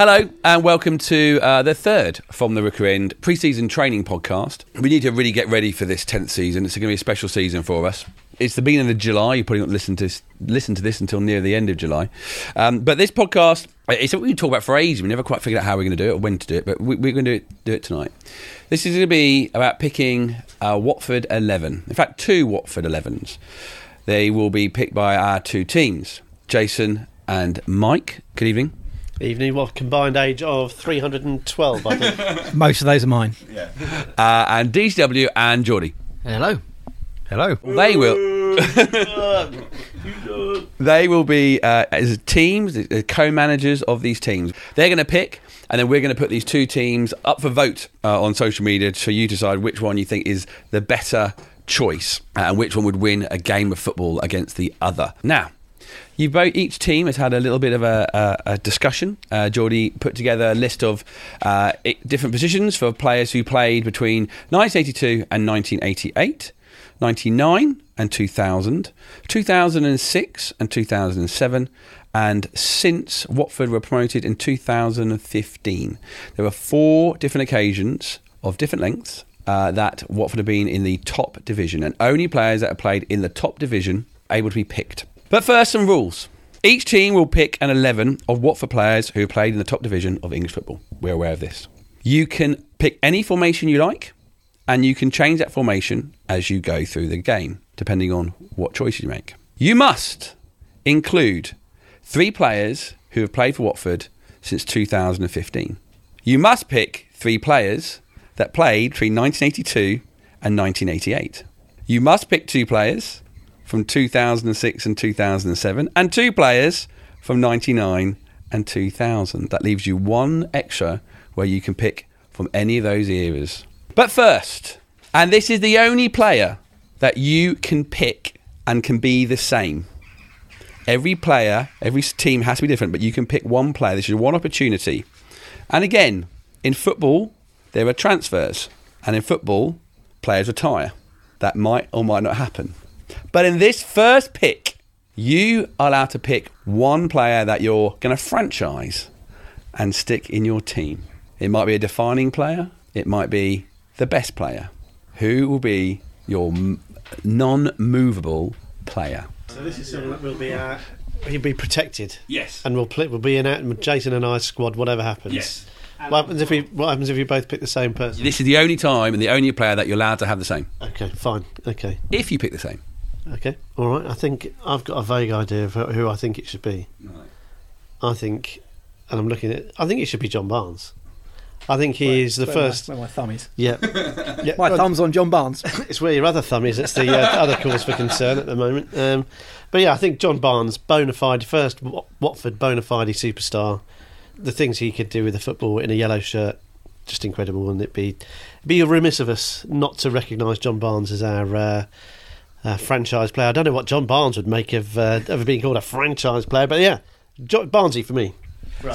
Hello and welcome to uh, the third from the Rookery End pre-season training podcast. We need to really get ready for this tenth season. It's going to be a special season for us. It's the beginning of July. You're probably not listen to listen to this until near the end of July. Um, but this podcast, it's something we talk about for ages. We never quite figured out how we're going to do it or when to do it. But we, we're going to do it, do it tonight. This is going to be about picking a Watford eleven. In fact, two Watford 11s. They will be picked by our two teams, Jason and Mike. Good evening. Evening, what combined age of 312, I think. Most of those are mine. Uh, and DCW and Geordie. Hello. Hello. They will. they will be uh, as teams, uh, co-managers of these teams. They're going to pick, and then we're going to put these two teams up for vote uh, on social media for you to decide which one you think is the better choice uh, and which one would win a game of football against the other. Now. You both, each team has had a little bit of a, a, a discussion. Uh, Geordie put together a list of uh, different positions for players who played between 1982 and 1988. 99 and 2000, 2006 and 2007, and since Watford were promoted in 2015. There were four different occasions of different lengths uh, that Watford have been in the top division, and only players that have played in the top division able to be picked. But first, some rules. Each team will pick an 11 of Watford players who have played in the top division of English football. We're aware of this. You can pick any formation you like, and you can change that formation as you go through the game, depending on what choices you make. You must include three players who have played for Watford since 2015. You must pick three players that played between 1982 and 1988. You must pick two players from 2006 and 2007, and two players from 99 and 2000. That leaves you one extra where you can pick from any of those eras. But first, and this is the only player that you can pick and can be the same. Every player, every team has to be different, but you can pick one player. This is one opportunity. And again, in football, there are transfers. And in football, players retire. That might or might not happen. But in this first pick, you are allowed to pick one player that you're going to franchise and stick in your team. It might be a defining player, it might be the best player. Who will be your m- non movable player? so this is someone that will be uh, he'll be protected. Yes. And we'll play, we'll be in out with Jason and I's squad, whatever happens. Yes. What happens if we what happens if you both pick the same person? This is the only time and the only player that you're allowed to have the same. Okay, fine. Okay. If you pick the same. Okay. All right. I think I've got a vague idea of who I think it should be. I think and I'm looking at I think it should be John Barnes. I think he is the Where first My, where my thumb is. Yeah. yeah. My well, thumb's on John Barnes. It's where your other thumb is. It's the uh, other cause for concern at the moment. Um, but yeah, I think John Barnes, bona fide, first Watford bona fide superstar. The things he could do with the football in a yellow shirt, just incredible. And it'd be it'd be remiss of us not to recognise John Barnes as our uh, uh, franchise player. I don't know what John Barnes would make of uh, ever being called a franchise player, but yeah, jo- Barnesy for me.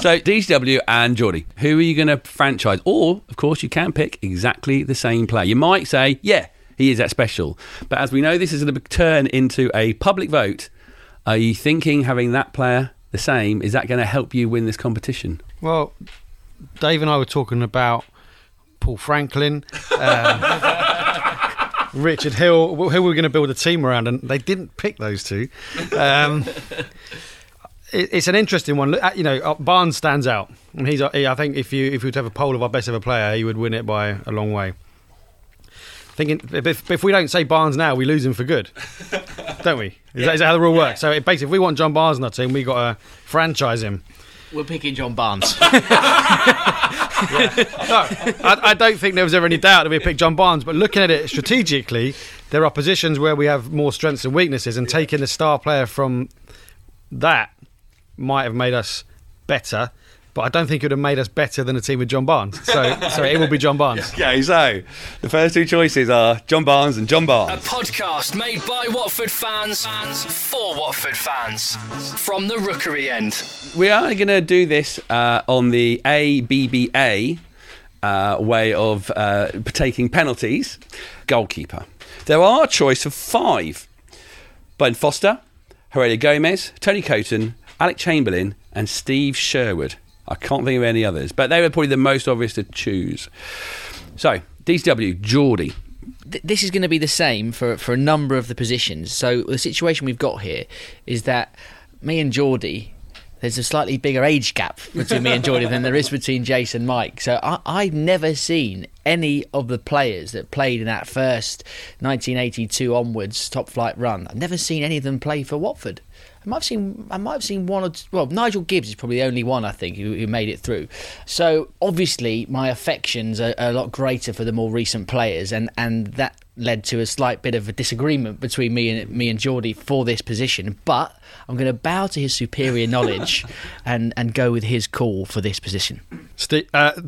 So DCW and Geordie, who are you going to franchise? Or, of course, you can pick exactly the same player. You might say, yeah, he is that special. But as we know, this is going to turn into a public vote. Are you thinking having that player the same? Is that going to help you win this competition? Well, Dave and I were talking about Paul Franklin, um, Richard Hill, who we were going to build a team around, and they didn't pick those two. Um, it, it's an interesting one. Look, uh, You know, uh, Barnes stands out. And he's, uh, I think, if you if you were to have a poll of our best ever player, he would win it by a long way. Thinking if, if we don't say Barnes now, we lose him for good, don't we? Is, that, is that how the rule works? So it, basically, if we want John Barnes in our team, we got to franchise him. We're picking John Barnes. No, I, I don't think there was ever any doubt that we picked John Barnes. But looking at it strategically, there are positions where we have more strengths and weaknesses, and taking the star player from that might have made us better. But I don't think it would have made us better than a team with John Barnes. So, so it will be John Barnes. Okay, so the first two choices are John Barnes and John Barnes. A podcast made by Watford fans for Watford fans from the Rookery end. We are going to do this uh, on the ABBA uh, way of uh, taking penalties. Goalkeeper. There are a choice of five Ben Foster, Heurelho Gomes, Tony Coton, Alec Chamberlain, and Steve Sherwood. I can't think of any others, but they were probably the most obvious to choose. So, DCW, Geordie. th- this is going to be the same for, for a number of the positions. So the situation we've got here is that me and Geordie, there's a slightly bigger age gap between me and Geordie than there is between Jace and Mike. So I, I've never seen any of the players that played in that first 1982 onwards top flight run. I've never seen any of them play for Watford. I might have seen I might have seen one or two, well Nigel Gibbs is probably the only one I think who, who made it through. So obviously my affections are, are a lot greater for the more recent players, and and that led to a slight bit of a disagreement between me and me and Geordie for this position. But I'm going to bow to his superior knowledge and and go with his call for this position. Steve, uh, t-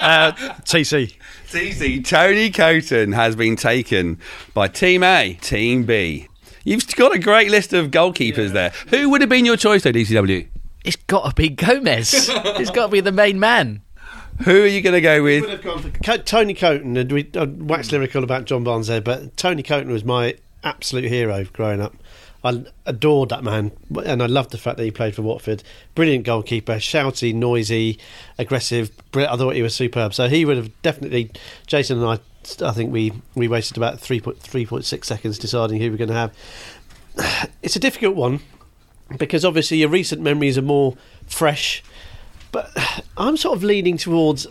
uh, TC. TC, Tony Coton has been taken by Team A, Team B. You've got a great list of goalkeepers there. Who would have been your choice, though, DCW? It's got to be Gomes. it's got to be the main man. Who are you going to go would with? have gone for Tony Coton, and we uh, wax lyrical about John Barnes there, but Tony Coton was my absolute hero growing up. I adored that man, and I loved the fact that he played for Watford. Brilliant goalkeeper, shouty, noisy, aggressive. bri- I thought he was superb. So he would have definitely. Jason and I, I think we we wasted about three point three point six seconds deciding who we're going to have. It's a difficult one because obviously your recent memories are more fresh but I'm sort of leaning towards.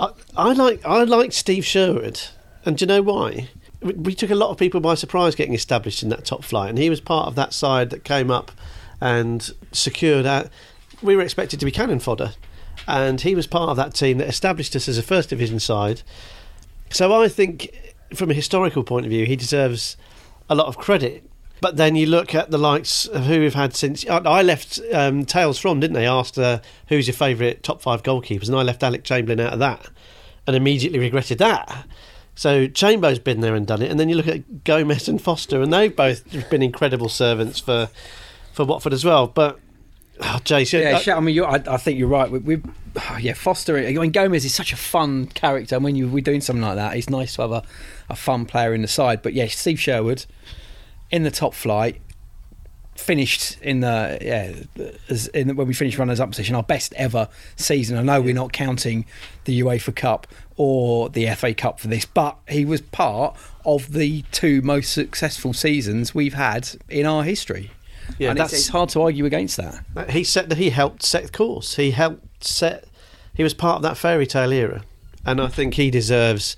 I, I like I like Steve Sherwood, and do you know why? We, we took a lot of people by surprise getting established in that top flight, and he was part of that side that came up and secured that. We were expected to be cannon fodder, and he was part of that team that established us as a first division side. So I think, from a historical point of view, he deserves a lot of credit. But then you look at the likes of who we've had since I I left um, Tales from, didn't they? Asked uh, who's your favourite top five goalkeepers, and I left Alec Chamberlain out of that, and immediately regretted that. So Chambo's been there and done it, and then you look at Gomes and Foster, and they've both been incredible servants for for Watford as well. But oh, Jason, Yeah, Sha- I mean, I, I think you're right. We, we, yeah, Foster. I mean, Gomes is such a fun character. And when you, we're doing something like that, it's nice to have a, a fun player in the side. But yeah, Steve Sherwood in the top flight, finished in the yeah, as in the, when we finished runners up position, our best ever season. I know we're not counting the UEFA Cup or the FA Cup for this, but he was part of the two most successful seasons we've had in our history. Yeah, and it's, that's- it's hard to argue against that. he set that he helped set the course. He helped set. He was part of that fairy tale era, and I think he deserves.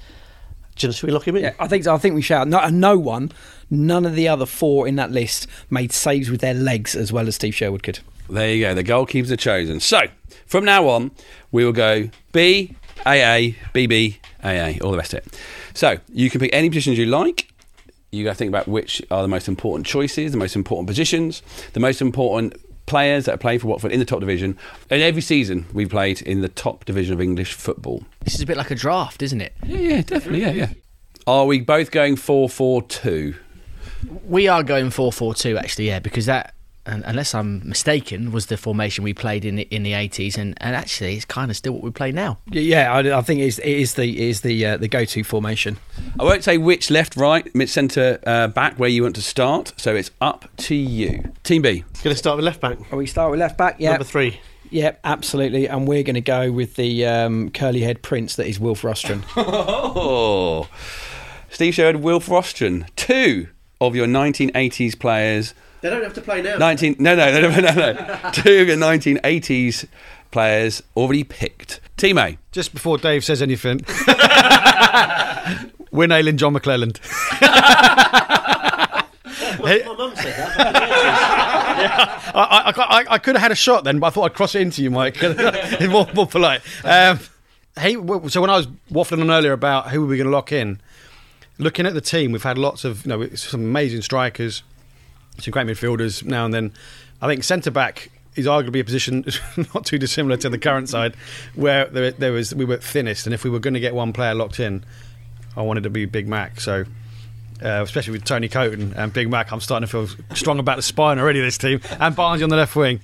Do should we lock him in? Yeah, I think I think we shout. No, and no one, none of the other four in that list made saves with their legs as well as Steve Sherwood could. There you go. The goalkeepers are chosen. So, from now on, we will go B, AA, BB, AA, all the rest of it. So, you can pick any positions you like. You got to think about which are the most important choices, the most important positions, the most important players that are playing for Watford in the top division. And every season, we played in the top division of English football. This is a bit like a draft, isn't it? Yeah, yeah, definitely. Yeah, yeah. Are we both going 4 4 2? We are going 4 4 2, actually, yeah, because that, unless I'm mistaken, was the formation we played in the, in the 80s, and, and actually, it's kind of still what we play now. Yeah, I, I think it is, it is the it is the uh, the go to formation. I won't say which left, right, mid centre, uh, back, where you want to start. So it's up to you. Team B. Going to start with left back. Are we start with left back? Yeah, Number three. Yep, absolutely. And we're going to go with the um, curly head prince that is Wilf Rostron. Oh, Steve Sherwood, Wilf Rostron, two of your 1980s players. They don't have to play now. 19, no, no, no, no, no, no. two of your 1980s players already picked. Team A. Just before Dave says anything, we're nailing John McClelland. My mum said that. I, I, I, I could have had a shot then, but I thought I'd cross it into you, Mike. it's more, more polite. Um, he, so when I was waffling on earlier about who were we going to lock in, looking at the team, we've had lots of you know some amazing strikers, some great midfielders now and then. I think centre back is arguably a position not too dissimilar to the current side, where there, there was we were thinnest, and if we were going to get one player locked in, I wanted to be Big Mac. So. Uh, especially with Tony Coton and Big Mac, I'm starting to feel strong about the spine already. This team and Barnes on the left wing.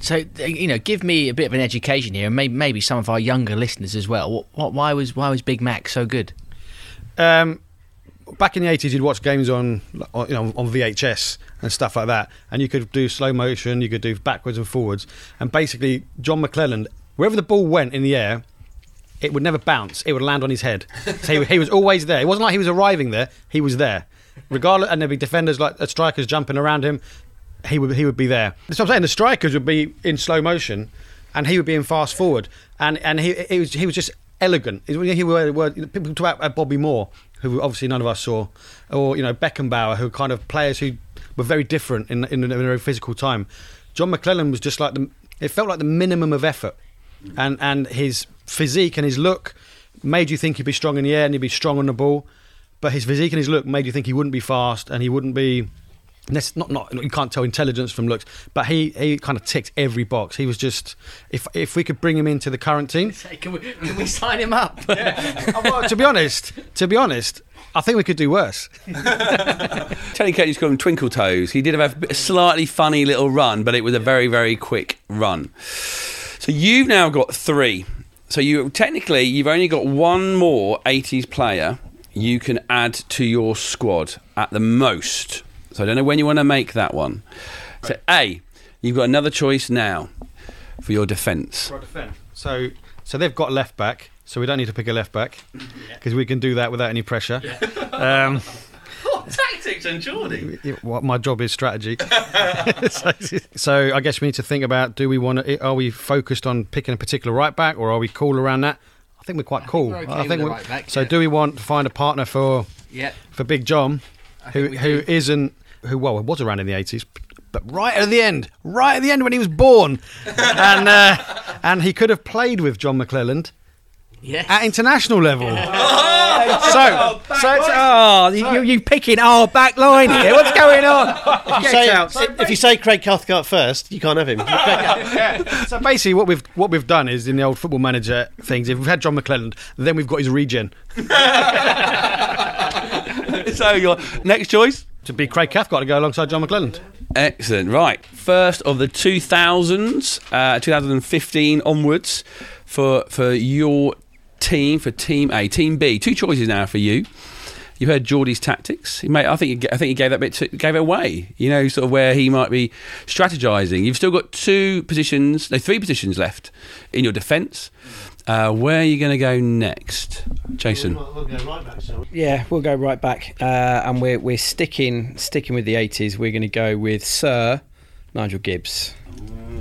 So, you know, give me a bit of an education here, and maybe, maybe some of our younger listeners as well. What, what, why was why was Big Mac so good? Um, back in the eighties, you'd watch games on, on you know on VHS and stuff like that, and you could do slow motion, you could do backwards and forwards, and basically John McClelland, wherever the ball went in the air, it would never bounce; it would land on his head. So he, he was always there. It wasn't like he was arriving there; he was there, regardless. And there'd be defenders like uh, strikers jumping around him. He would he would be there. So I'm saying the strikers would be in slow motion, and he would be in fast forward, and and he he was he was just elegant. He he were, were, people talk about Bobby Moore, who obviously none of us saw, or you know Beckenbauer, who kind of players who were very different in in, in a very physical time. John McClelland was just like the. It felt like the minimum of effort, mm. and and his physique and his look made you think he'd be strong in the air and he'd be strong on the ball, but his physique and his look made you think he wouldn't be fast and he wouldn't be. That's not not you can't tell intelligence from looks, but he he kind of ticked every box. He was just if if we could bring him into the current team. Can we can we sign him up? Oh, well, to be honest, to be honest, I think we could do worse. Tony Kate used to call him Twinkle Toes. He did have a slightly funny little run, but it was a very, very quick run. So you've now got three. So you technically you've only got one more 80s player you can add to your squad at the most. So I don't know when you want to make that one. So A, you've got another choice now for your defence. So so they've got left back, so we don't need to pick a left back because we can do that without any pressure. Um, Tactics and Geordie. Yeah, what my job is strategy. so, so I guess we need to think about: Do we want to? Are we focused on picking a particular right back, or are we cool around that? I think we're quite cool. we're okay I with think the we're- right back, so. yeah. Do we want to find a partner for yeah. for Big John, who we who do. isn't who well was around in the eighties, but right at the end, right at the end when he was born, and uh, and he could have played with John McClelland Yes. at international level. so so Oh, you, you picking our back line here? What's going on? If you, say, if you say Craig Cathcart first, you can't have him. So basically, what we've what we've done is in the old football manager things. If we've had John McClelland, then we've got his regen So your next choice? to be Craig Cathcart to go alongside John McClelland. Excellent. Right. First of the 2000s, uh, 2015 onwards for for your team, for Team A. Team B. Two choices now for you. You heard Geordie's tactics. He may, I think. He, I think he gave that bit. To, gave it away. You know, sort of where he might be strategizing. You've still got two positions, no, three positions left in your defence. Uh, where are you going to go next, Jason? Yeah, we'll go right back, uh, and we're we're sticking sticking with the eighties. We're going to go with Sir Nigel Gibbs.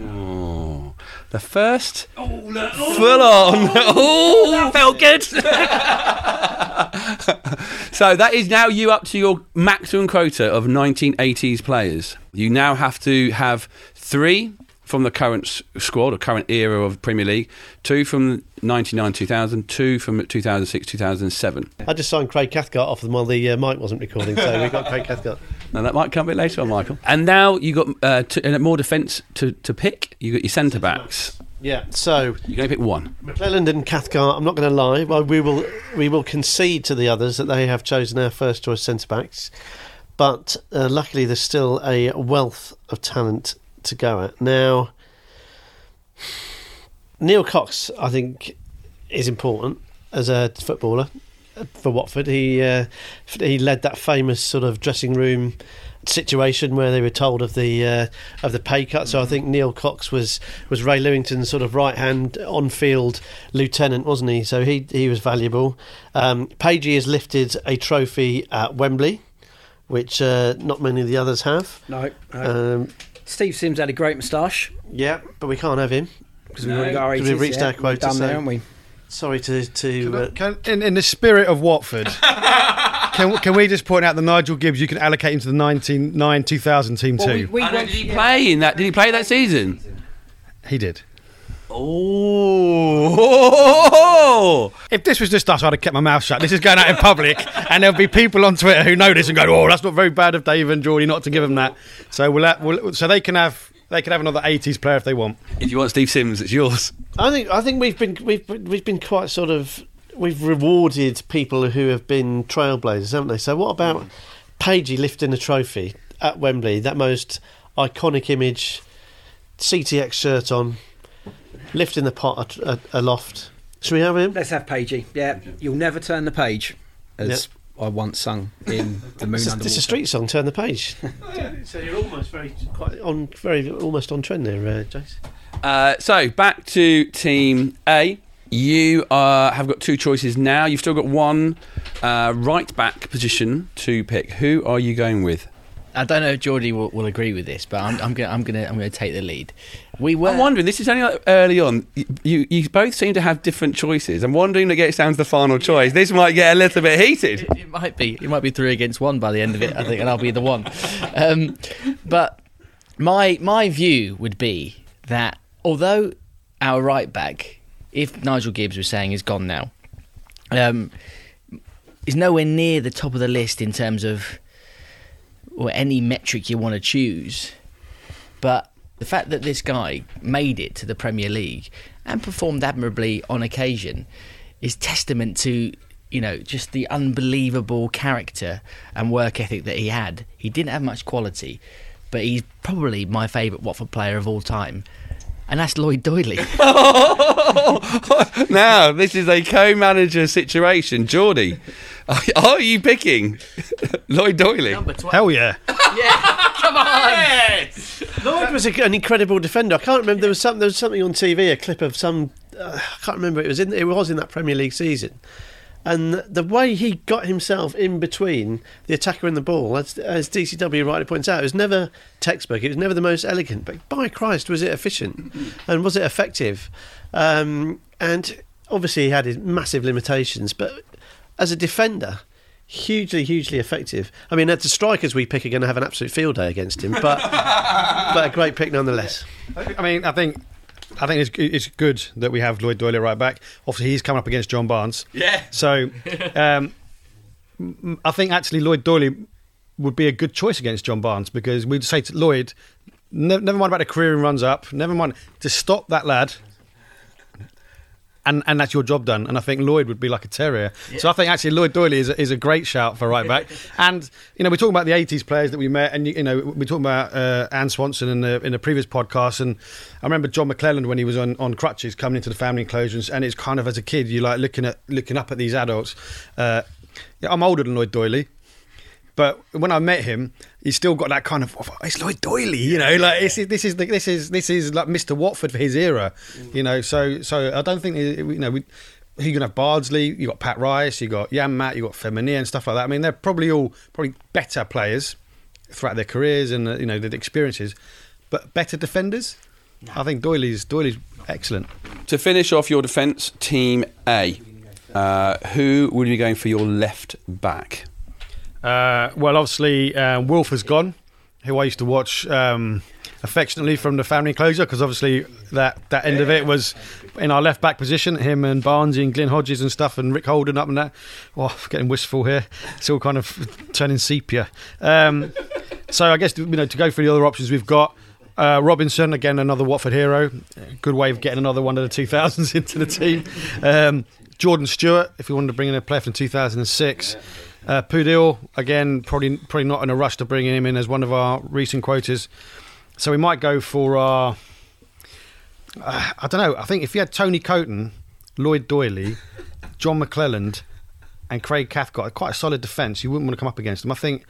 Oh, the first full on. Oh, felt good. so that is now you up to your maximum quota of 1980s players. You now have to have three from the current squad or current era of Premier League, two from 99 2000, two from 2006 2007. I just signed Craig Cathcart off them while the uh, mic wasn't recording, so we got Craig Cathcart. Now that might come a bit later on, Michael. And now you've got uh, t- uh, more defence to, to pick. You've got your centre backs. Yeah, so You're going to pick one. McClelland and Cathcart, I'm not going to lie, well, we will we will concede to the others that they have chosen our first choice centre backs, but uh, luckily there's still a wealth of talent to go at. Now, Neil Cox, I think, is important as a footballer for Watford. He uh, he led that famous sort of dressing room situation where they were told of the uh, of the pay cut. So I think Neil Cox was was Ray Lewington's sort of right hand on field lieutenant, wasn't he? So he he was valuable. Um, Pagey has lifted a trophy at Wembley, which uh, not many of the others have. No, Um, Steve Sims had a great moustache yeah, but we can't have him. because we've already got our 'Cause 80s. we've reached yeah, our we've quota, done so- there, haven't we? Sorry to to. Uh, Can, in, in the spirit of Watford, can, can we just point out that Nigel Gibbs you can allocate him to the 1909 2000 team Well, too? we, we I did he play in that? Did he play that season? he did. Oh, If this was just us, I'd have kept my mouth shut. This is going out in public, and there'll be people on Twitter who know this and go, "Oh, that's not very bad of Dave and Geordie not to give them that." So we'll, have, we'll so they can have they can have another 80s player if they want. if you want Steve Sims, it's yours. I think I think we've been we've we've been quite sort of we've rewarded people who have been trailblazers, haven't they? So what about Pagey lifting a trophy at Wembley? That most iconic image, CTX shirt on, lifting the pot a- a- aloft. Should we have him? Let's have Pagey. Yeah, you'll never turn the page, as I once sung in the Moon It's a, it's a street song. Turn the page. so you're almost very quite on very almost on trend there, uh, Jace. Uh, so back to team A. You uh, have got two choices now. You've still got one uh, right back position to pick. Who are you going with? I don't know if Geordie will, will agree with this, but I'm, I'm gonna I'm gonna I'm gonna take the lead. We were. I'm wondering. This is only like early on. You, you you both seem to have different choices. I'm wondering that gets down to the final choice. This might get a little bit heated. It, it might be. It might be three against one by the end of it. I think, and I'll be the one. Um, but my my view would be that although our right back, if Nigel Gibbs was saying is gone now, um, is nowhere near the top of the list in terms of or any metric you want to choose. But the fact that this guy made it to the Premier League and performed admirably on occasion is testament to you know just the unbelievable character and work ethic that he had. He didn't have much quality, but he's probably my favourite Watford player of all time, and that's Lloyd Doyley. now this is a co-manager situation. Geordie, are, are you picking Lloyd Doyley? Hell yeah. yeah, come on. Lloyd was a, an incredible defender. I can't remember. There was something. There was something on TV. A clip of some. Uh, I can't remember. It was in. It was in that Premier League season. And the way he got himself in between the attacker and the ball, as, as DCW rightly points out, it was never textbook. It was never the most elegant, but by Christ, was it efficient and was it effective? Um, and obviously, he had his massive limitations, but as a defender, hugely, hugely effective. I mean, the strikers we pick are going to have an absolute field day against him, but but a great pick nonetheless. I mean, I think. I think it's, it's good that we have Lloyd Doyley right back. Obviously, he's coming up against John Barnes. Yeah. So, um, m- I think actually Lloyd Doyley would be a good choice against John Barnes because we'd say to Lloyd, ne- never mind about the career and runs up, never mind to stop that lad. And, and that's your job done. And I think Lloyd would be like a terrier. So I think actually Lloyd Doyley is a, is a great shout for right back. and you know we're talking about the '80s players that we met, and you, you know we're talking about uh, Anne Swanson in the in the previous podcast. And I remember John McClelland when he was on, on crutches coming into the family enclosures, and it's kind of as a kid you like looking at looking up at these adults. Uh, yeah, I'm older than Lloyd Doyley. But when I met him, he's still got that kind of oh, it's Lloyd Doyley, you know, like it's, this is this is this is like Mr. Watford for his era, you know. So so I don't think you know we. You're gonna have Bardsley, you got Pat Rice, you got Janmaat, you got Femenía and stuff like that. I mean, they're probably all probably better players throughout their careers and you know their experiences, but better defenders. I think Doyley's Doyley's excellent. To finish off your defence, Team A. Uh, who would you be going for your left back? Uh, well, obviously, uh, Wilf has gone, who I used to watch um, affectionately from the family enclosure, because obviously that, that end of it was in our left back position. Him and Barnesy and Glyn Hodges and stuff, and Rick Holden up and that. Oh, getting wistful here. It's all kind of turning sepia. Um, so I guess you know to go through the other options we've got. Uh, Robinson again, another Watford hero. Good way of getting another one of the 2000s into the team. Um, Jordan Stewart, if we wanted to bring in a player from 2006. Uh, Pudil, again, probably probably not in a rush to bring him in as one of our recent quotas. So we might go for our. Uh, I don't know. I think if you had Tony Coton, Lloyd Doyley, John McClelland, and Craig Cathcart, quite a solid defence. You wouldn't want to come up against them. I think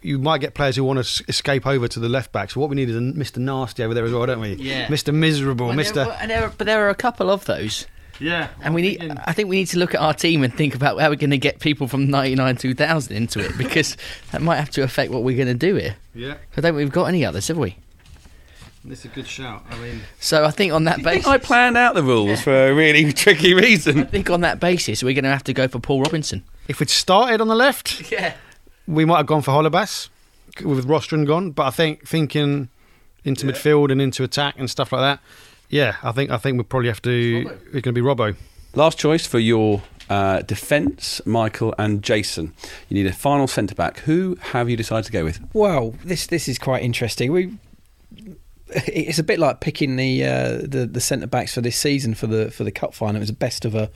you might get players who want to escape over to the left back. So what we need is a Mr. Nasty over there as well, don't we? Yeah. Mr. Miserable, And Mr. there- and there but there are a couple of those. Yeah. And we need. I think we need to look at our team and think about how we're going to get people from '99 2000 into it because that might have to affect what we're going to do here. Yeah, I don't think we've got any others, have we? this is a good shout. I mean, So I think on that I think basis, I planned out the rules for a really tricky reason. I think on that basis we're going to have to go for Paul Robinson. if we'd started on the left, Yeah. we might have gone for Holebas with Rostron gone. But I think thinking into midfield and into attack and stuff like that, yeah, I think I think we probably have to. It's going to be Robbo. Last choice for your uh, defence, Michael and Jason. You need a final centre back. Who have you decided to go with? Well, this this is quite interesting. We it's a bit like picking the uh, the, the centre backs for this season for the for the cup final. It was the best of a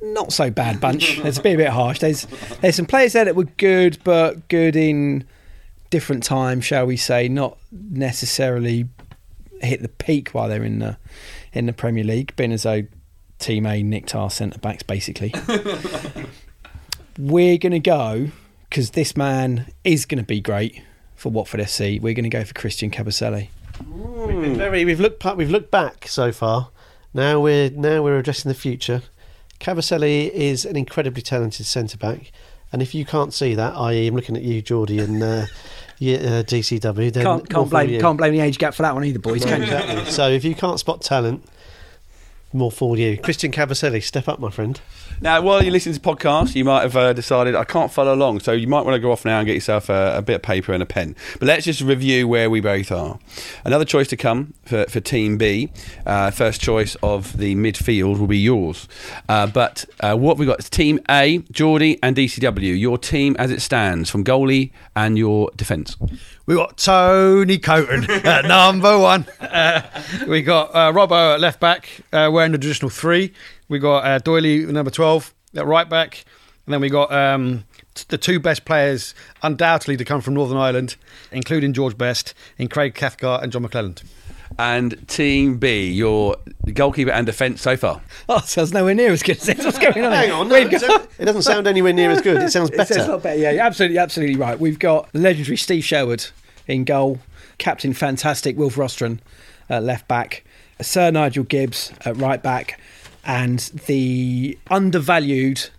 not so bad bunch. It's a bit a bit harsh. There's there's some players there that were good, but good in different times, shall we say? Not necessarily hit the peak while they're in the in the Premier League. Being as though Team A nicked our centre backs basically. We're going to go because this man is going to be great for Watford FC. We're going to go for Christian Kabasele. We've very. We've looked. We've looked back so far. Now we're now we're addressing the future. Kabasele is an incredibly talented centre back, and if you can't see that, i.e., I'm looking at you, Geordie, and uh, yeah, uh, DCW, then Can't, can't blame you. can't blame the age gap for that one either, boys. No, Can you? exactly. so if you can't spot talent, more for you. Christian Kabasele, step up, my friend. Now, while you're listening to the podcast, you might have uh, decided I can't follow along, so you might want to go off now and get yourself a, a bit of paper and a pen. But let's just review where we both are. Another choice to come for, for Team B. Uh, first choice of the midfield will be yours. Uh, but uh, what have got? is Team A, Geordie and DCW. Your team as it stands, from goalie and your defence. We got Tony Coton at number one. Uh, we got uh, Robbo at left back, uh, wearing the traditional three. We got uh, Doyley at number twelve at right back, and then we got um, t- the two best players, undoubtedly to come from Northern Ireland, including George Best, in Craig Cathcart and John McClelland. And Team B, your goalkeeper and defence so far. Oh, sounds nowhere near as good as this. What's going on? Hang on, no, it got- doesn't- it doesn't sound anywhere near as good. It sounds better. It sounds a better. lot better. Yeah, you're absolutely, absolutely right. We've got the legendary Steve Sherwood in goal, Captain Fantastic Wilf Rostron at left back, Sir Nigel Gibbs at right back, and the undervalued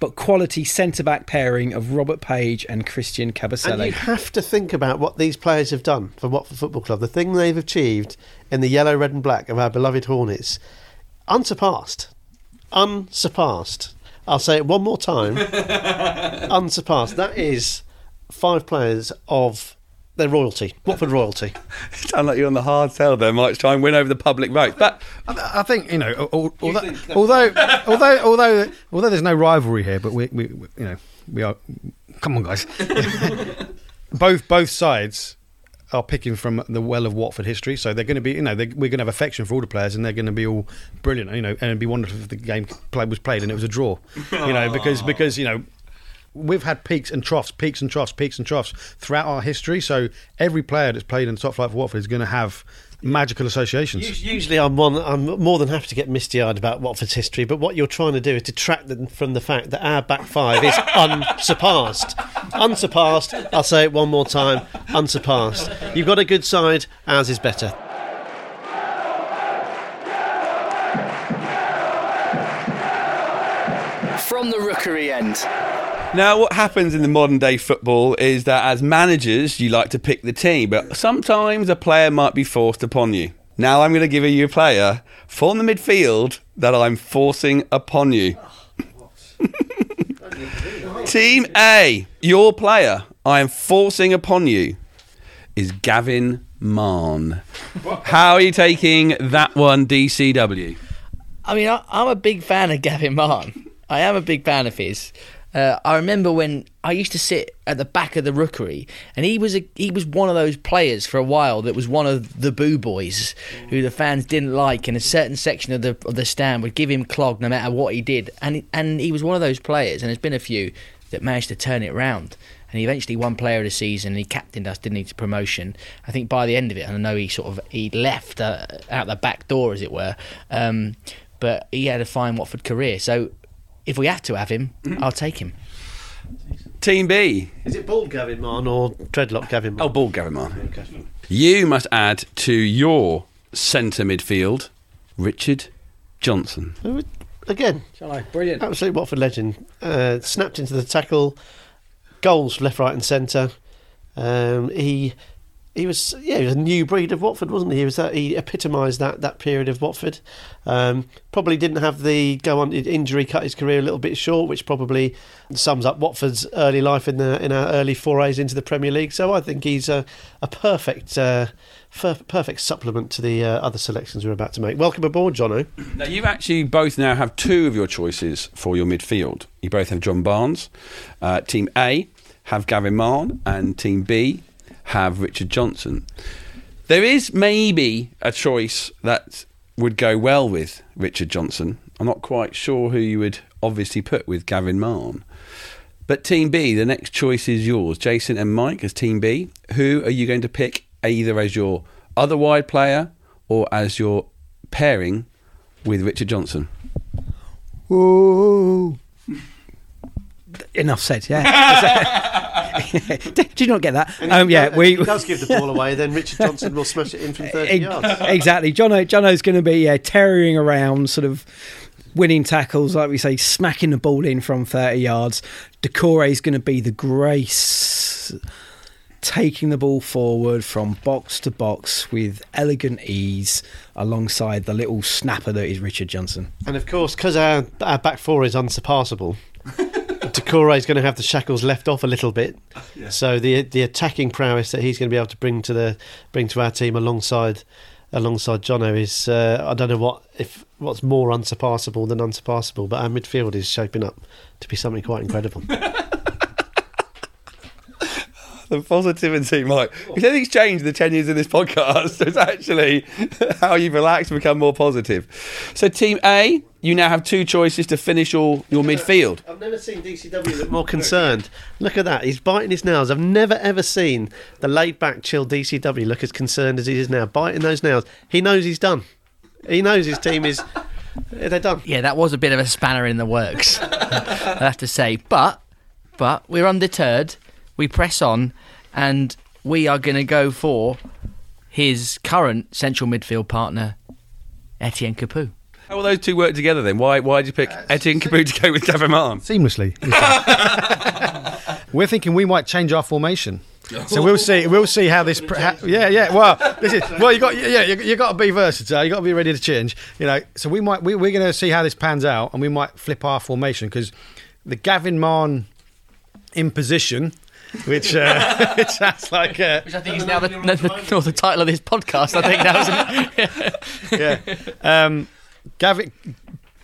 but quality centre back pairing of Robert Page and Christian And you have to think about what these players have done for Watford Football Club. The thing they've achieved in the yellow, red, and black of our beloved Hornets, unsurpassed, unsurpassed. I'll say it one more time, unsurpassed. That is five players of their royalty, Watford royalty. Sound like you're on the hard sell there, Mike, to try and win over the public vote. But I, I think you know, al- al- although, although, although, although, although there's no rivalry here, but we, we, we you know, we are. Come on, guys. both both sides are picking from the well of Watford history, so they're going to be, you know, we're going to have affection for all the players, and they're going to be all brilliant, you know, and it'd be wonderful if the game play was played and it was a draw, you know, because because you know. We've had peaks and troughs, peaks and troughs, peaks and troughs throughout our history. So every player that's played in the top flight for Watford is going to have magical associations. Us- Usually, I'm one. I'm more than happy to get misty-eyed about Watford's history, but what you're trying to do is detract them from the fact that our back five is unsurpassed. unsurpassed. I'll say it one more time. Unsurpassed. You've got a good side. Ours is better. From the rookery end. Now, what happens in the modern day football is that as managers, you like to pick the team, but sometimes a player might be forced upon you. Now, I'm going to give you a player from the midfield that I'm forcing upon you. team A, your player I am forcing upon you is Gavin Mahon. How are you taking that one, DCW? I mean, I, I'm a big fan of Gavin Mahon. I am a big fan of his. Uh, I remember when I used to sit at the back of the rookery, and he was a, he was one of those players for a while that was one of the boo boys who the fans didn't like, and a certain section of the of the stand would give him clog no matter what he did, and and he was one of those players, and there's been a few that managed to turn it round. And he eventually won Player of the Season. And he captained us, didn't he, to promotion? I think by the end of it, and I know he sort of he left uh, out the back door, as it were. Um, but he had a fine Watford career. So if we have to have him, I'll take him. Team B. Is it bald Gavin Mahon or dreadlock Gavin Oh, Mahon? ball Gavin Mahon. You must add to your centre midfield Richard Johnson. Oh, Again, Shall I? Brilliant. absolute Watford legend. Uh, snapped into the tackle, goals left, right, and centre. Um, he he was yeah, he was a new breed of Watford, wasn't he? He was that he epitomised that that period of Watford. Um, probably didn't have the go on injury cut his career a little bit short, which probably sums up Watford's early life in the in our early forays into the Premier League. So I think he's a a perfect. Uh, Perfect supplement to the uh, other selections we're about to make. Welcome aboard, Jono. Now, you actually both now have two of your choices for your midfield. You both have John Barnes. Uh, team A have Gavin Mahon, and Team B have Richard Johnson. There is maybe a choice that would go well with Richard Johnson. I'm not quite sure who you would obviously put with Gavin Mahon. But Team B, the next choice is yours. Jason and Mike as Team B. Who are you going to pick either as your other wide player or as your pairing with Richard Johnson? Whoa. Enough said. Yeah. Did you not get that? Um, yeah, If we he does give the ball away, then Richard Johnson will smash it in from 30 Ex- yards. exactly. Jono, Jono's going to be yeah, terroring around, sort of winning tackles, like we say, smacking the ball in from 30 yards. Doucouré is going to be the grace, taking the ball forward from box to box with elegant ease, alongside the little snapper that is Richard Johnson. And of course, because our, our back four is unsurpassable, Doucouré is going to have the shackles left off a little bit. So the the attacking prowess that he's going to be able to bring to the bring to our team alongside alongside Jono is uh, I don't know what if what's more unsurpassable than unsurpassable, but our midfield is shaping up to be something quite incredible. the positivity, Mike. If anything's changed in the 10 years of this podcast, it's actually how you've relaxed and become more positive. So, Team A, you now have two choices to finish all your midfield. I've never seen DCW look more concerned. Look at that. He's biting his nails. I've never ever seen the laid back, chill DCW look as concerned as he is now, biting those nails. He knows he's done. He knows his team is. They're done. Yeah, that was a bit of a spanner in the works, I have to say. But, but we're undeterred. We press on, and we are going to go for his current central midfield partner, Etienne Capoue. How will those two work together then? Why why did you pick Etienne Capoue to go with Gavin Mahon? seamlessly. We're thinking we might change our formation. Oh. So we'll see. We'll see how this. Pr- how, yeah, yeah. Well, this is well. You got yeah. You, you got to be versatile. You got to be ready to change. You know. So we might. We, we're going to see how this pans out, and we might flip our formation because the Gavin Mahon in position, which uh, it sounds like. Uh, Which I think is now the, the, or the title of this podcast. I think isn't it? yeah. Um, Gavin.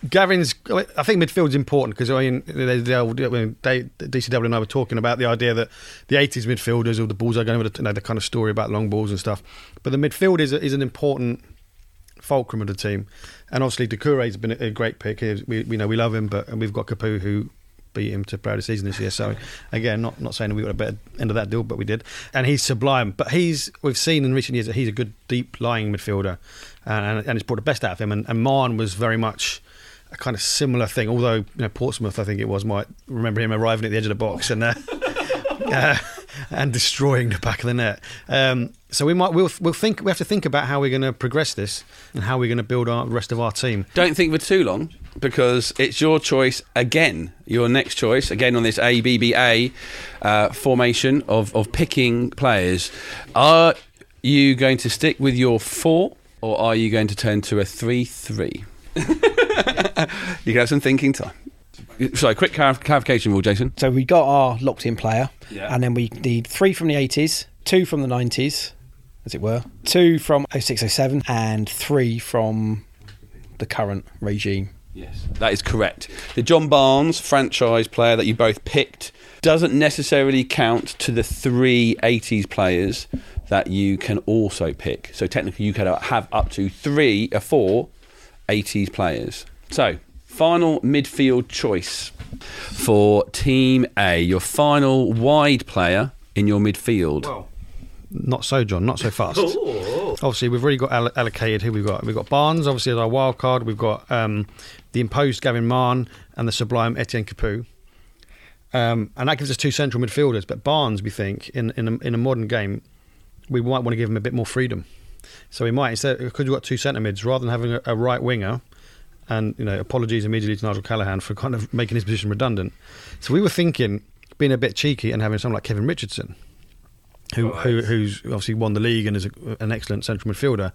Gavin's, I think midfield's important because I mean, they, they, when they, DCW and I were talking about the idea that the 80s midfielders or the balls are going over the, you know, the kind of story about long balls and stuff. But the midfield is, is an important fulcrum of the team. And obviously, Doucouré's been a, a great pick. We, we know we love him, but and we've got Capoue who beat him to proud of season this year. So again, not not saying we got a better end of that deal, but we did. And he's sublime. But he's we've seen in recent years that he's a good deep lying midfielder, and, and, and it's brought the best out of him. And, and Mahon was very much a kind of similar thing. Although you know Portsmouth, I think it was, might remember him arriving at the edge of the box and. Uh, uh, and destroying the back of the net. Um, so we might we'll, we'll think we have to think about how we're going to progress this and how we're going to build our rest of our team. Don't think for too long because it's your choice again. Your next choice again on this ABBA uh, formation of, of picking players. Are you going to stick with your four or are you going to turn to a 3 3? you can some thinking time. Sorry, quick clar- clarification rule, Jason. So we got our locked in player, Yeah. and then we need three from the 80s, two from the 90s, as it were, two from 0607, and three from the current regime. Yes, that is correct. The John Barnes franchise player that you both picked doesn't necessarily count to the three 80s players that you can also pick. So technically, you could have up to three or four 80s players. So, final midfield choice for Team A. Your final wide player in your midfield. Not so, John. Not so fast. Obviously, we've already got allo- allocated who we've got. We've got Barnes, obviously, as our wild card. We've got um, the imposed Gavin Mahon and the sublime Etienne Capoue. Um, and that gives us two central midfielders. But Barnes, we think, in in a, in a modern game, we might want to give him a bit more freedom. So we might instead because we've got two centre mids, rather than having a, a right winger. And you know, apologies immediately to Nigel Callaghan for kind of making his position redundant. So we were thinking, being a bit cheeky and having someone like Kevin Richardson, who, oh, who who's obviously won the league and is a, an excellent central midfielder.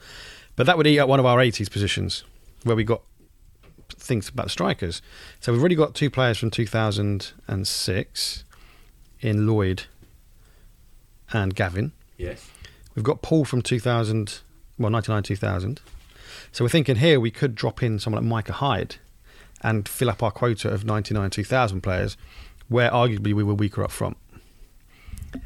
But that would eat up one of our 80s positions where we got things about strikers. So we've already got two players from 2006 in Lloyd and Gavin. Yes. We've got Paul from 2000, well, 99 2000. So we're thinking here we could drop in someone like Micah Hyde and fill up our quota of 99 2000 players where arguably we were weaker up front.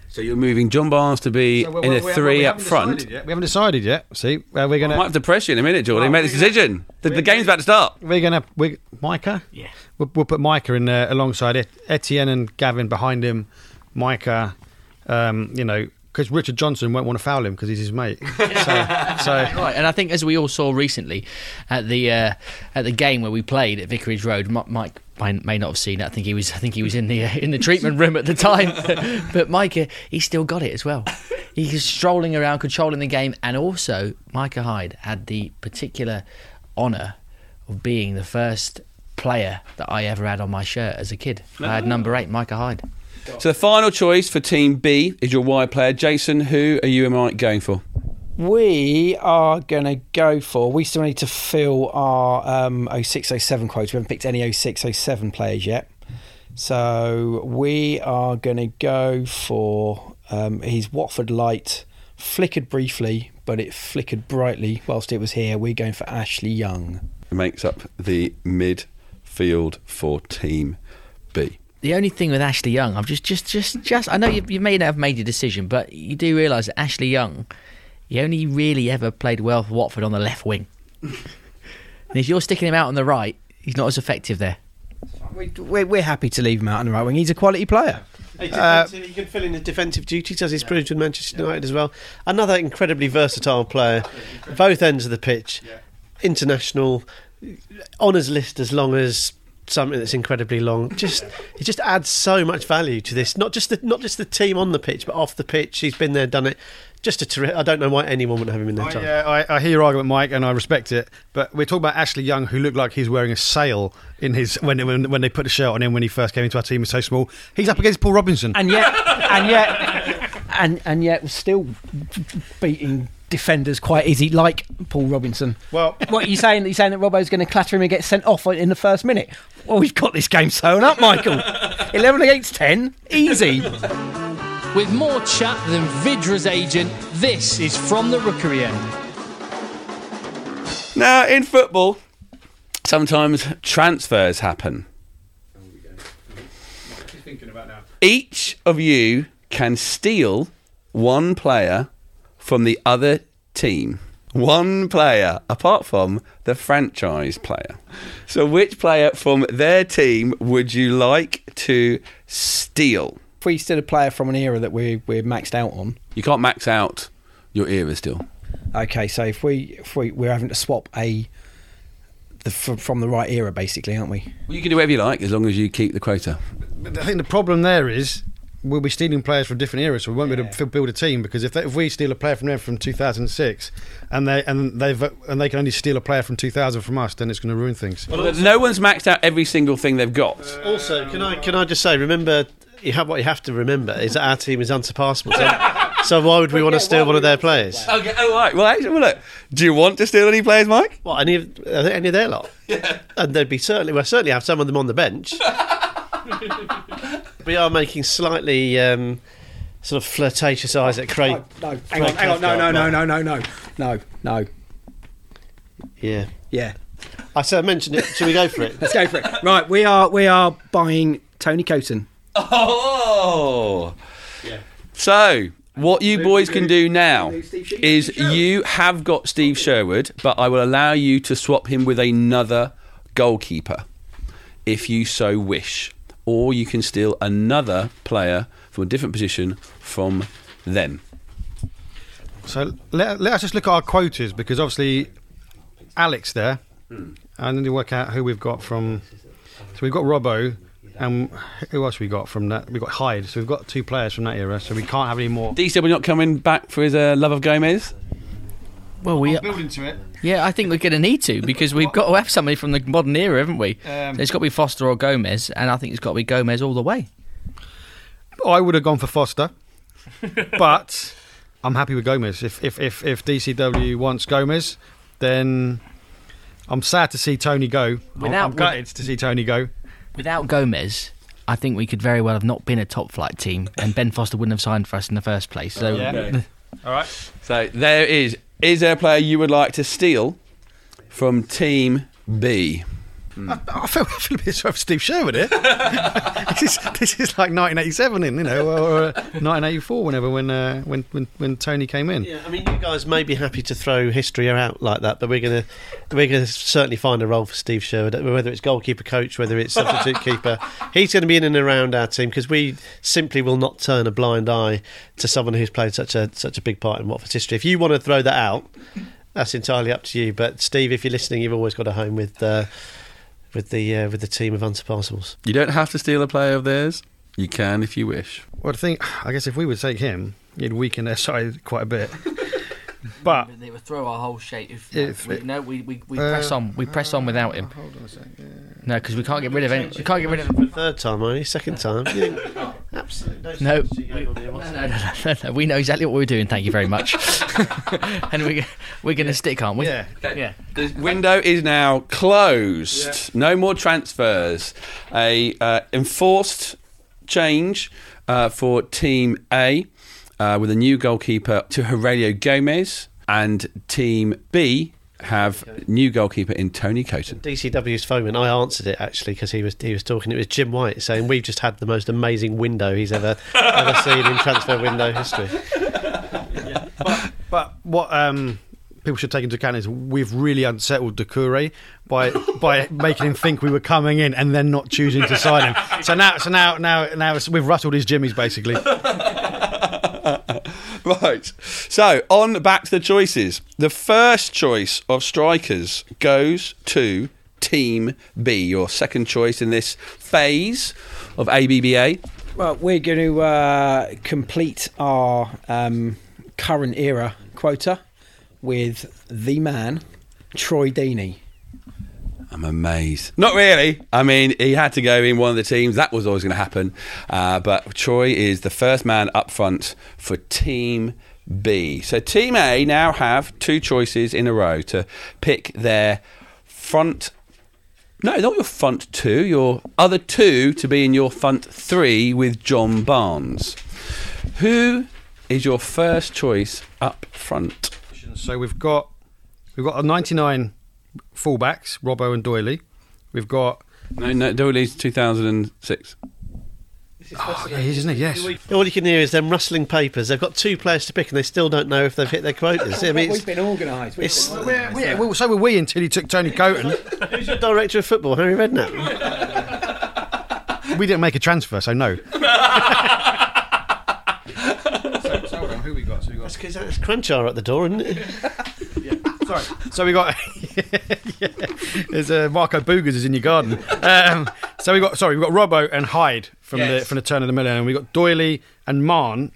So you're moving John Barnes to be in a three up front. We haven't decided yet. See, uh, we're gonna might have to press you in a minute, Jordan. Make this decision. The, the game's about to start. we're gonna we Micah. Yeah. We'll, we'll put Micah in there alongside Et- Etienne and Gavin behind him. Micah, um, you know, because Richard Johnson won't want to foul him because he's his mate. so, so Right, and I think as we all saw recently at the uh, at the game where we played at Vicarage Road, Mike may, may not have seen it. I think he was I think he was in the uh, in the treatment room at the time. but Micah, he still got it as well. He was strolling around, controlling the game, and also Micah Hyde had the particular honour of being the first player that I ever had on my shirt as a kid. I had number eight, Micah Hyde. So the final choice for Team B is your wide player. Jason, who are you and Mike going for? We are going to go for. We still need to fill our um, 0607 quotes. We haven't picked any 0607 players yet. So we are going to go for. Um, he's Watford light, flickered briefly, but it flickered brightly whilst it was here. We're going for Ashley Young. Makes up the midfield for Team B. The only thing with Ashley Young, I've just, just, just, just. I know you, you may not have made your decision, but you do realise that Ashley Young, he only really ever played well for Watford on the left wing. and if you're sticking him out on the right, he's not as effective there. We- We're, we're happy to leave him out on the right wing. He's a quality player. He, defensive- uh, he can fill in the defensive duties as he's proved with Manchester United as well. Another incredibly versatile player, both ends of the pitch, international, honours list as long as something that's incredibly long. Just it just adds so much value to this. Not just the not just the team on the pitch, but off the pitch. He's been there, done it. Just a terrific. I don't know why anyone would have him in their I, time. yeah, I, I hear your argument, Mike, and I respect it. But we're talking about Ashley Young, who looked like he's wearing a sail in his when when, when they put the shirt on him when he first came into our team. He was so small. He's up against Paul Robinson. and yet, and yet, and and yet, was still beating defenders quite easy, like Paul Robinson. Well- what are you saying? Are you saying that Robbo's going to clatter him and get sent off in the first minute? Well, we've got this game sewn up, Michael. Eleven against ten, easy. With more chat than Vydra's agent, this is From the Rookery End. Now, in football, sometimes transfers happen. Each of you can steal one player from the other team. One player, apart from the franchise player. So, which player from their team would you like to steal? If we still a player from an era that we we're maxed out on. You can't max out your era still. Okay, so if we if we we're having to swap a the f- from the right era, basically, aren't we? Well, you can do whatever you like as long as you keep the quota. I think the problem there is we'll be stealing players from different eras, so we won't be able to build a team because if, they, if we steal a player from them from 2006 and they and they and they can only steal a player from 2000 from us, then it's going to ruin things. no one's maxed out every single thing they've got. Also, can I can I just say, remember, you have what you have to remember is that our team is unsurpassable. So, so why would we want to steal one of their players? Okay, all right. Well, actually, well, look. Do you want to steal any players, Mike? What any of uh, any of their lot? Yeah. And they'd be certainly well certainly have some of them on the bench. we are making slightly um, sort of flirtatious eyes at Craig. No, hang on, hang on, no, no, no, no, no, no, no, no. Yeah. Yeah, I said I mentioned it. Shall we go for it? let's go for it. Right, we are we are buying Tony Coton. Oh. yeah. So, what you boys can do now is you have got Steve Sherwood, but I will allow you to swap him with another goalkeeper if you so wish. Or you can steal another player from a different position from them. So let, let us just look at our quotas because obviously Alex there, and then you work out who we've got from. So we've got Robbo, and who else we got from that? We've got Hyde. So we've got two players from that era. So we can't have any more. DC, we're not coming back for his uh, love of Gomes? Well, we, building to it. yeah, I think we're going to need to because we've got to have somebody from the modern era, haven't we? Um, it's got to be Foster or Gomes, and I think it's got to be Gomes all the way. I would have gone for Foster, but I'm happy with Gomes. If if if, if DCW wants Gomes, then I'm sad to see Tony go. Without- I'm gutted to see Tony go. Without Gomes, I think we could very well have not been a top flight team, and Ben Foster wouldn't have signed for us in the first place. So, Yeah. All right. So there is. Is there a player you would like to steal from Team B? I, I, feel, I feel a bit sorry for Steve Sherwood here. this, is, this is like 1987, in you know, or, or uh, 1984, whenever when, uh, when when when Tony came in. Yeah, I mean, you guys may be happy to throw history out like that, but we're gonna we're gonna certainly find a role for Steve Sherwood, whether it's goalkeeper coach, whether it's substitute keeper. He's going to be in and around our team because we simply will not turn a blind eye to someone who's played such a such a big part in Watford's history. If you want to throw that out, that's entirely up to you. But Steve, if you're listening, you've always got a home with. Uh, with the uh, with the team of unsurpassables. You don't have to steal a player of theirs. You can if you wish. Well, I think, I guess if we would take him, it'd weaken their side quite a bit. but They would throw our whole shape. If, If we, it- no, we, we, we Uh, press on. We press on without him. Hold on a second. No, because we can't get rid of him. We can't get rid of. For the third time, are you? Second time? You think- Absolutely No. sense to go on here No, no, no, no, no. We know exactly what we're doing. Thank you very much. and we we're going to stick, aren't we? Yeah. Yeah. The window is now closed. No more transfers. A uh, enforced change uh, for Team A uh, with a new goalkeeper to Heurelho Gomes, and Team B have new goalkeeper in Tony Coton. DCW's phone, and I answered it actually because he was he was talking. It was Jim White saying we've just had the most amazing window he's ever ever seen in transfer window history. But what um, people should take into account is we've really unsettled Doucouré by by making him think we were coming in and then not choosing to sign him. So now, so now, now, now it's, we've rustled his jimmies basically. Right. So, on back to the choices. The first choice of strikers goes to Team B, your second choice in this phase of ABBA. Well, we're going to uh, complete our um, current era quota with the man, Troy Deeney. I'm amazed. Not really. I mean, he had to go in one of the teams. That was always going to happen. Uh, but Troy is the first man up front for Team B. So Team A now have two choices in a row to pick their front. No, not your front two. Your other two to be in your front three with John Barnes. Who is your first choice up front? So we've got we've got a 99 fullbacks, Robbo and Doyley. We've got No, no, Doyley's 2006. oh, yeah, he is, isn't he? Yes. All you can hear is them rustling papers. They've got two players to pick, and they still don't know if they've hit their quotas. I mean, it's, been organised. it's, Yeah, well, so were we until he took Tony Coton. who's your director of football, Harry Redknapp? we didn't make a transfer, so no. so, so hold on, who we got? So we got That's because that's Crunchar at the door, isn't it? Sorry. So we got yeah, there's uh, Marco Boogers is in your garden. Um, so we got sorry, we got Robbo and Hyde from the from the turn of the millennium. and we got Doyley and Mahon,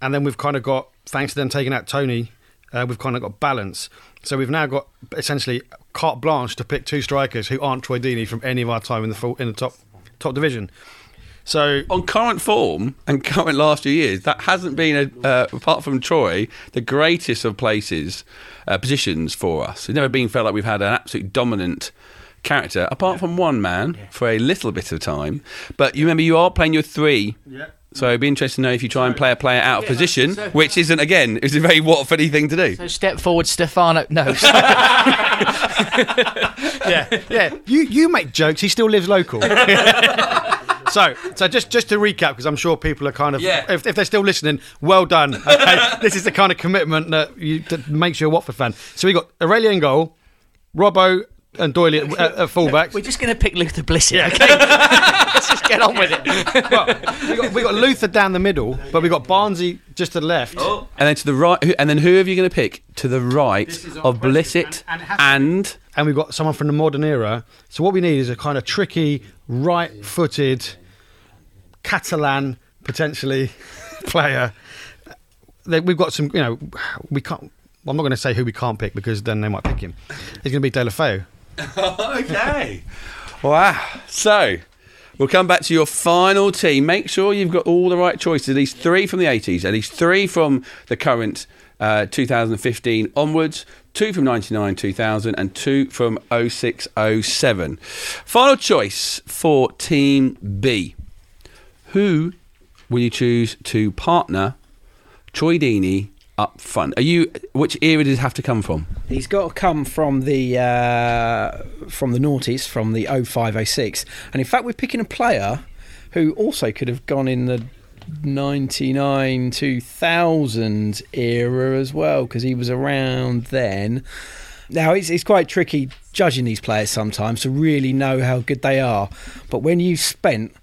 and then we've kind of got thanks to them taking out Tony, uh, we've kind of got balance. So we've now got essentially carte blanche to pick two strikers who aren't Troy Deeney from any of our time in the full, in the top top division. So on current form and current last few years, that hasn't been, a, uh, apart from Troy, the greatest of places, uh, positions for us. It's never been felt like we've had an absolute dominant character, apart from one man for a little bit of time. But you remember, you are playing your three. Yeah. So it'd be interesting to know if you try and play a player out of position, which isn't, again, is a very Watfordy thing to do. So step forward, Stefano. No. yeah, yeah. You you make jokes. He still lives local. so so just just to recap, because I'm sure people are kind of Yeah. if, if they're still listening, well done. Okay? this is the kind of commitment that you that makes you a Watford fan. So we got Heurelho in goal, Robbo and Doyle at, at, at fullbacks. We're just going to pick Luther Bliss here, okay? Let's just get on with it. Well, we got we got Luther down the middle, but we got Barnsley just to the left. Oh. And then to the right, who- and then who are you going to pick to the right of Blissett and- and it has to and and we've got someone from the modern era. So what we need is a kind of tricky, right-footed, Catalan potentially player. We've got some, you know, we can't. I'm not going to say who we can't pick because then they might pick him. He's going to be Deulofeu. okay. Wow. So, we'll come back to your final team. Make sure you've got all the right choices. At least three from the 80s, at least three from the current uh, 2015 onwards, two from 99 2000, and two from 06 07. Final choice for Team B. Who will you choose to partner Troy Deeney up front. Are you? Which era does it have to come from? He's got to come from the uh, from the noughties, from the 0506. And in fact, we're picking a player who also could have gone in the 99 2000 era as well, because he was around then. Now, it's, it's quite tricky judging these players sometimes to really know how good they are. But when you've spent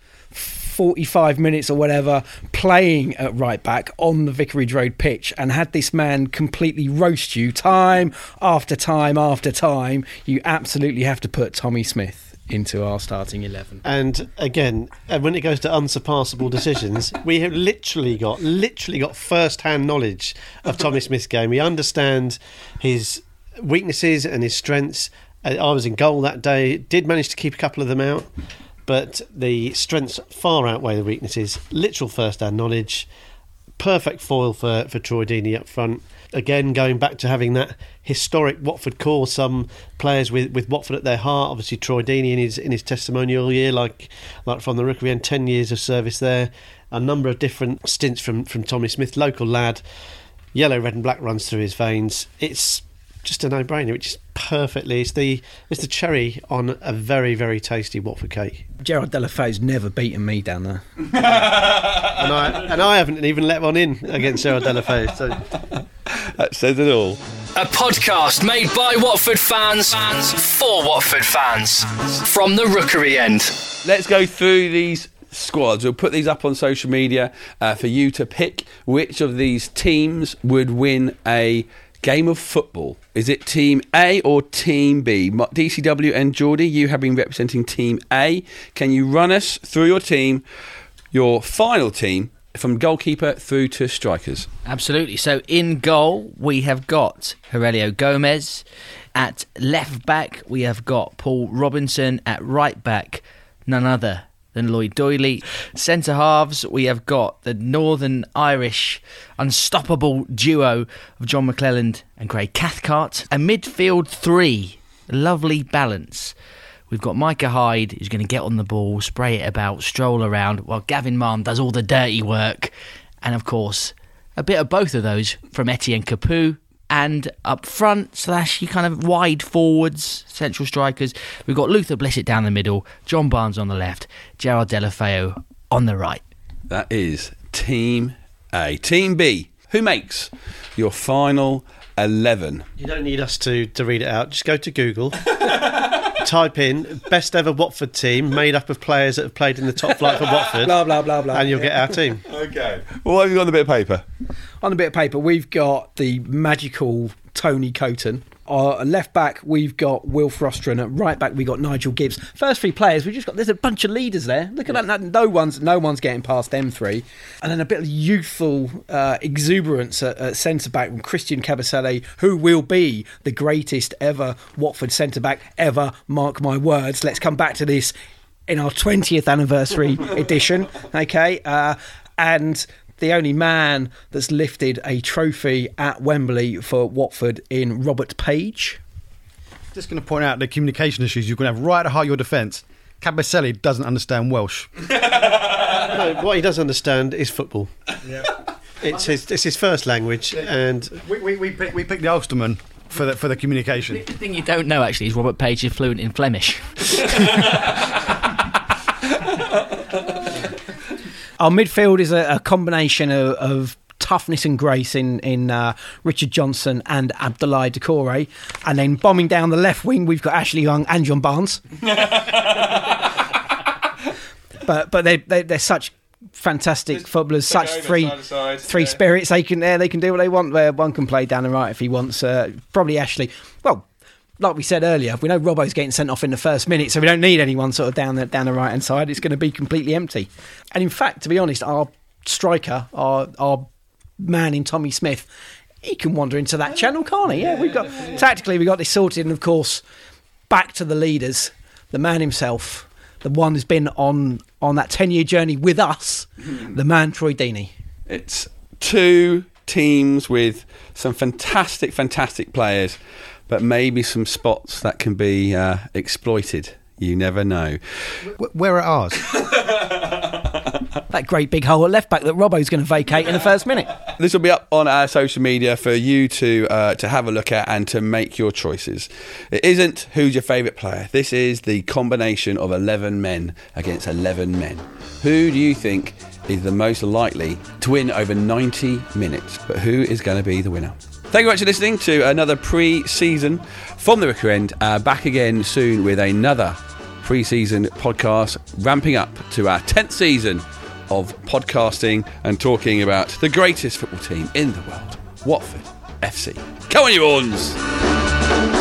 45 minutes or whatever playing at right back on the Vicarage Road pitch and had this man completely roast you time after time after time, you absolutely have to put Tommy Smith into our starting 11. And again, and when it goes to unsurpassable decisions, we have literally got literally got first-hand knowledge of Tommy Smith's game. We understand his weaknesses and his strengths. Uh, I was in goal that day. Did manage to keep a couple of them out, but the strengths far outweigh the weaknesses. Literal first-hand knowledge. Perfect foil for for Troy Deeney up front. Again, going back to having that historic Watford core, some players with, with Watford at their heart. Obviously, Troy Deeney in his in his testimonial year, like like from the Rookery End, ten years of service there. A number of different stints from from Tommy Smith, local lad. Yellow, red, and black runs through his veins. It's just a no-brainer, which is perfectly. It's the it's the cherry on a very very tasty Watford cake. Gerard Deulofeu's never beaten me down there. and I and I haven't even let one in against Gerard Delafay. So That says it all. A podcast made by Watford fans for Watford fans. From the Rookery End. Let's go through these squads. We'll put these up on social media uh, for you to pick which of these teams would win a game of football. Is it Team A or Team B? DCW and Geordie, you have been representing Team A. Can you run us through your team, your final team, from goalkeeper through to strikers? Absolutely. So in goal, we have got Heurelho Gomes. At left back, we have got Paul Robinson. At right back, none other than Lloyd Doyley. Centre halves, we have got the Northern Irish unstoppable duo of John McClelland and Craig Cathcart. A midfield three, lovely balance. We've got Micah Hyde, who's going to get on the ball, spray it about, stroll around, while Gavin Mahon does all the dirty work. And of course, a bit of both of those from Etienne Capoue. And up front, slash, you kind of wide forwards, central strikers. We've got Luther Blissett down the middle, John Barnes on the left, Gerard Deulofeu on the right. That is Team A. Team B, who makes your final 11? you don't need us to to read it out. Just go to Google. Type in best ever Watford team made up of players that have played in the top flight for Watford, Blah, blah, blah, blah. and you'll get our team. Okay. Well, what have you got on the bit of paper? On the bit of paper, we've got the magical Tony Coton. Uh, left back, we've got Wilf Rostron. At right back, we've got Nigel Gibbs. First three players, we've just got there's a bunch of leaders there. Look at that. No one's no one's getting past them three. And then a bit of youthful uh, exuberance at, at centre back from Christian Kabasele, who will be the greatest ever Watford centre back ever. Mark my words. Let's come back to this in our 20th anniversary edition. Okay. Uh, and the only man that's lifted a trophy at Wembley for Watford in Robert Page. Just going to point out the communication issues you're going to have right at heart of your defence. Kabasele doesn't understand Welsh. No, what he does understand is football. It's his it's his first language, and We, we, we, picked, we picked the Ulsterman for the, for the communication. The thing you don't know actually is Robert Page is fluent in Flemish. Our midfield is a, a combination of, of toughness and grace in in uh, Richard Johnson and Abdoulaye Doucouré, and then bombing down the left wing, we've got Ashley Young and John Barnes. but but they they they're such fantastic footballers, such free three spirits. They can uh, they can do what they want. Where one can play down the right if he wants. Uh, probably Ashley. Well. Like we said earlier, we know Robbo's getting sent off in the first minute, so we don't need anyone sort of down the down the right hand side. It's going to be completely empty. And in fact, to be honest, our striker, our our man in Tommy Smith, he can wander into that channel, can't he? Yeah, we've got tactically we got this sorted, and of course, back to the leaders, the man himself, the one who's been on on that ten year journey with us, hmm. the man Troy Deeney. It's two teams with some fantastic, fantastic players, but maybe some spots that can be uh, exploited. You never know. Wh- Where are ours? that great big hole at left back that Robbo's going to vacate in the first minute. This will be up on our social media for you to uh, to have a look at and to make your choices. It isn't who's your favourite player. This is the combination of eleven men against eleven men. Who do you think is the most likely to win over ninety minutes? But who is going to be the winner? Thank you very much for listening to another pre-season from the Rookery End. Uh, back again soon with another pre-season podcast, ramping up to our tenth season of podcasting and talking about the greatest football team in the world, Watford FC. Come on, you horns!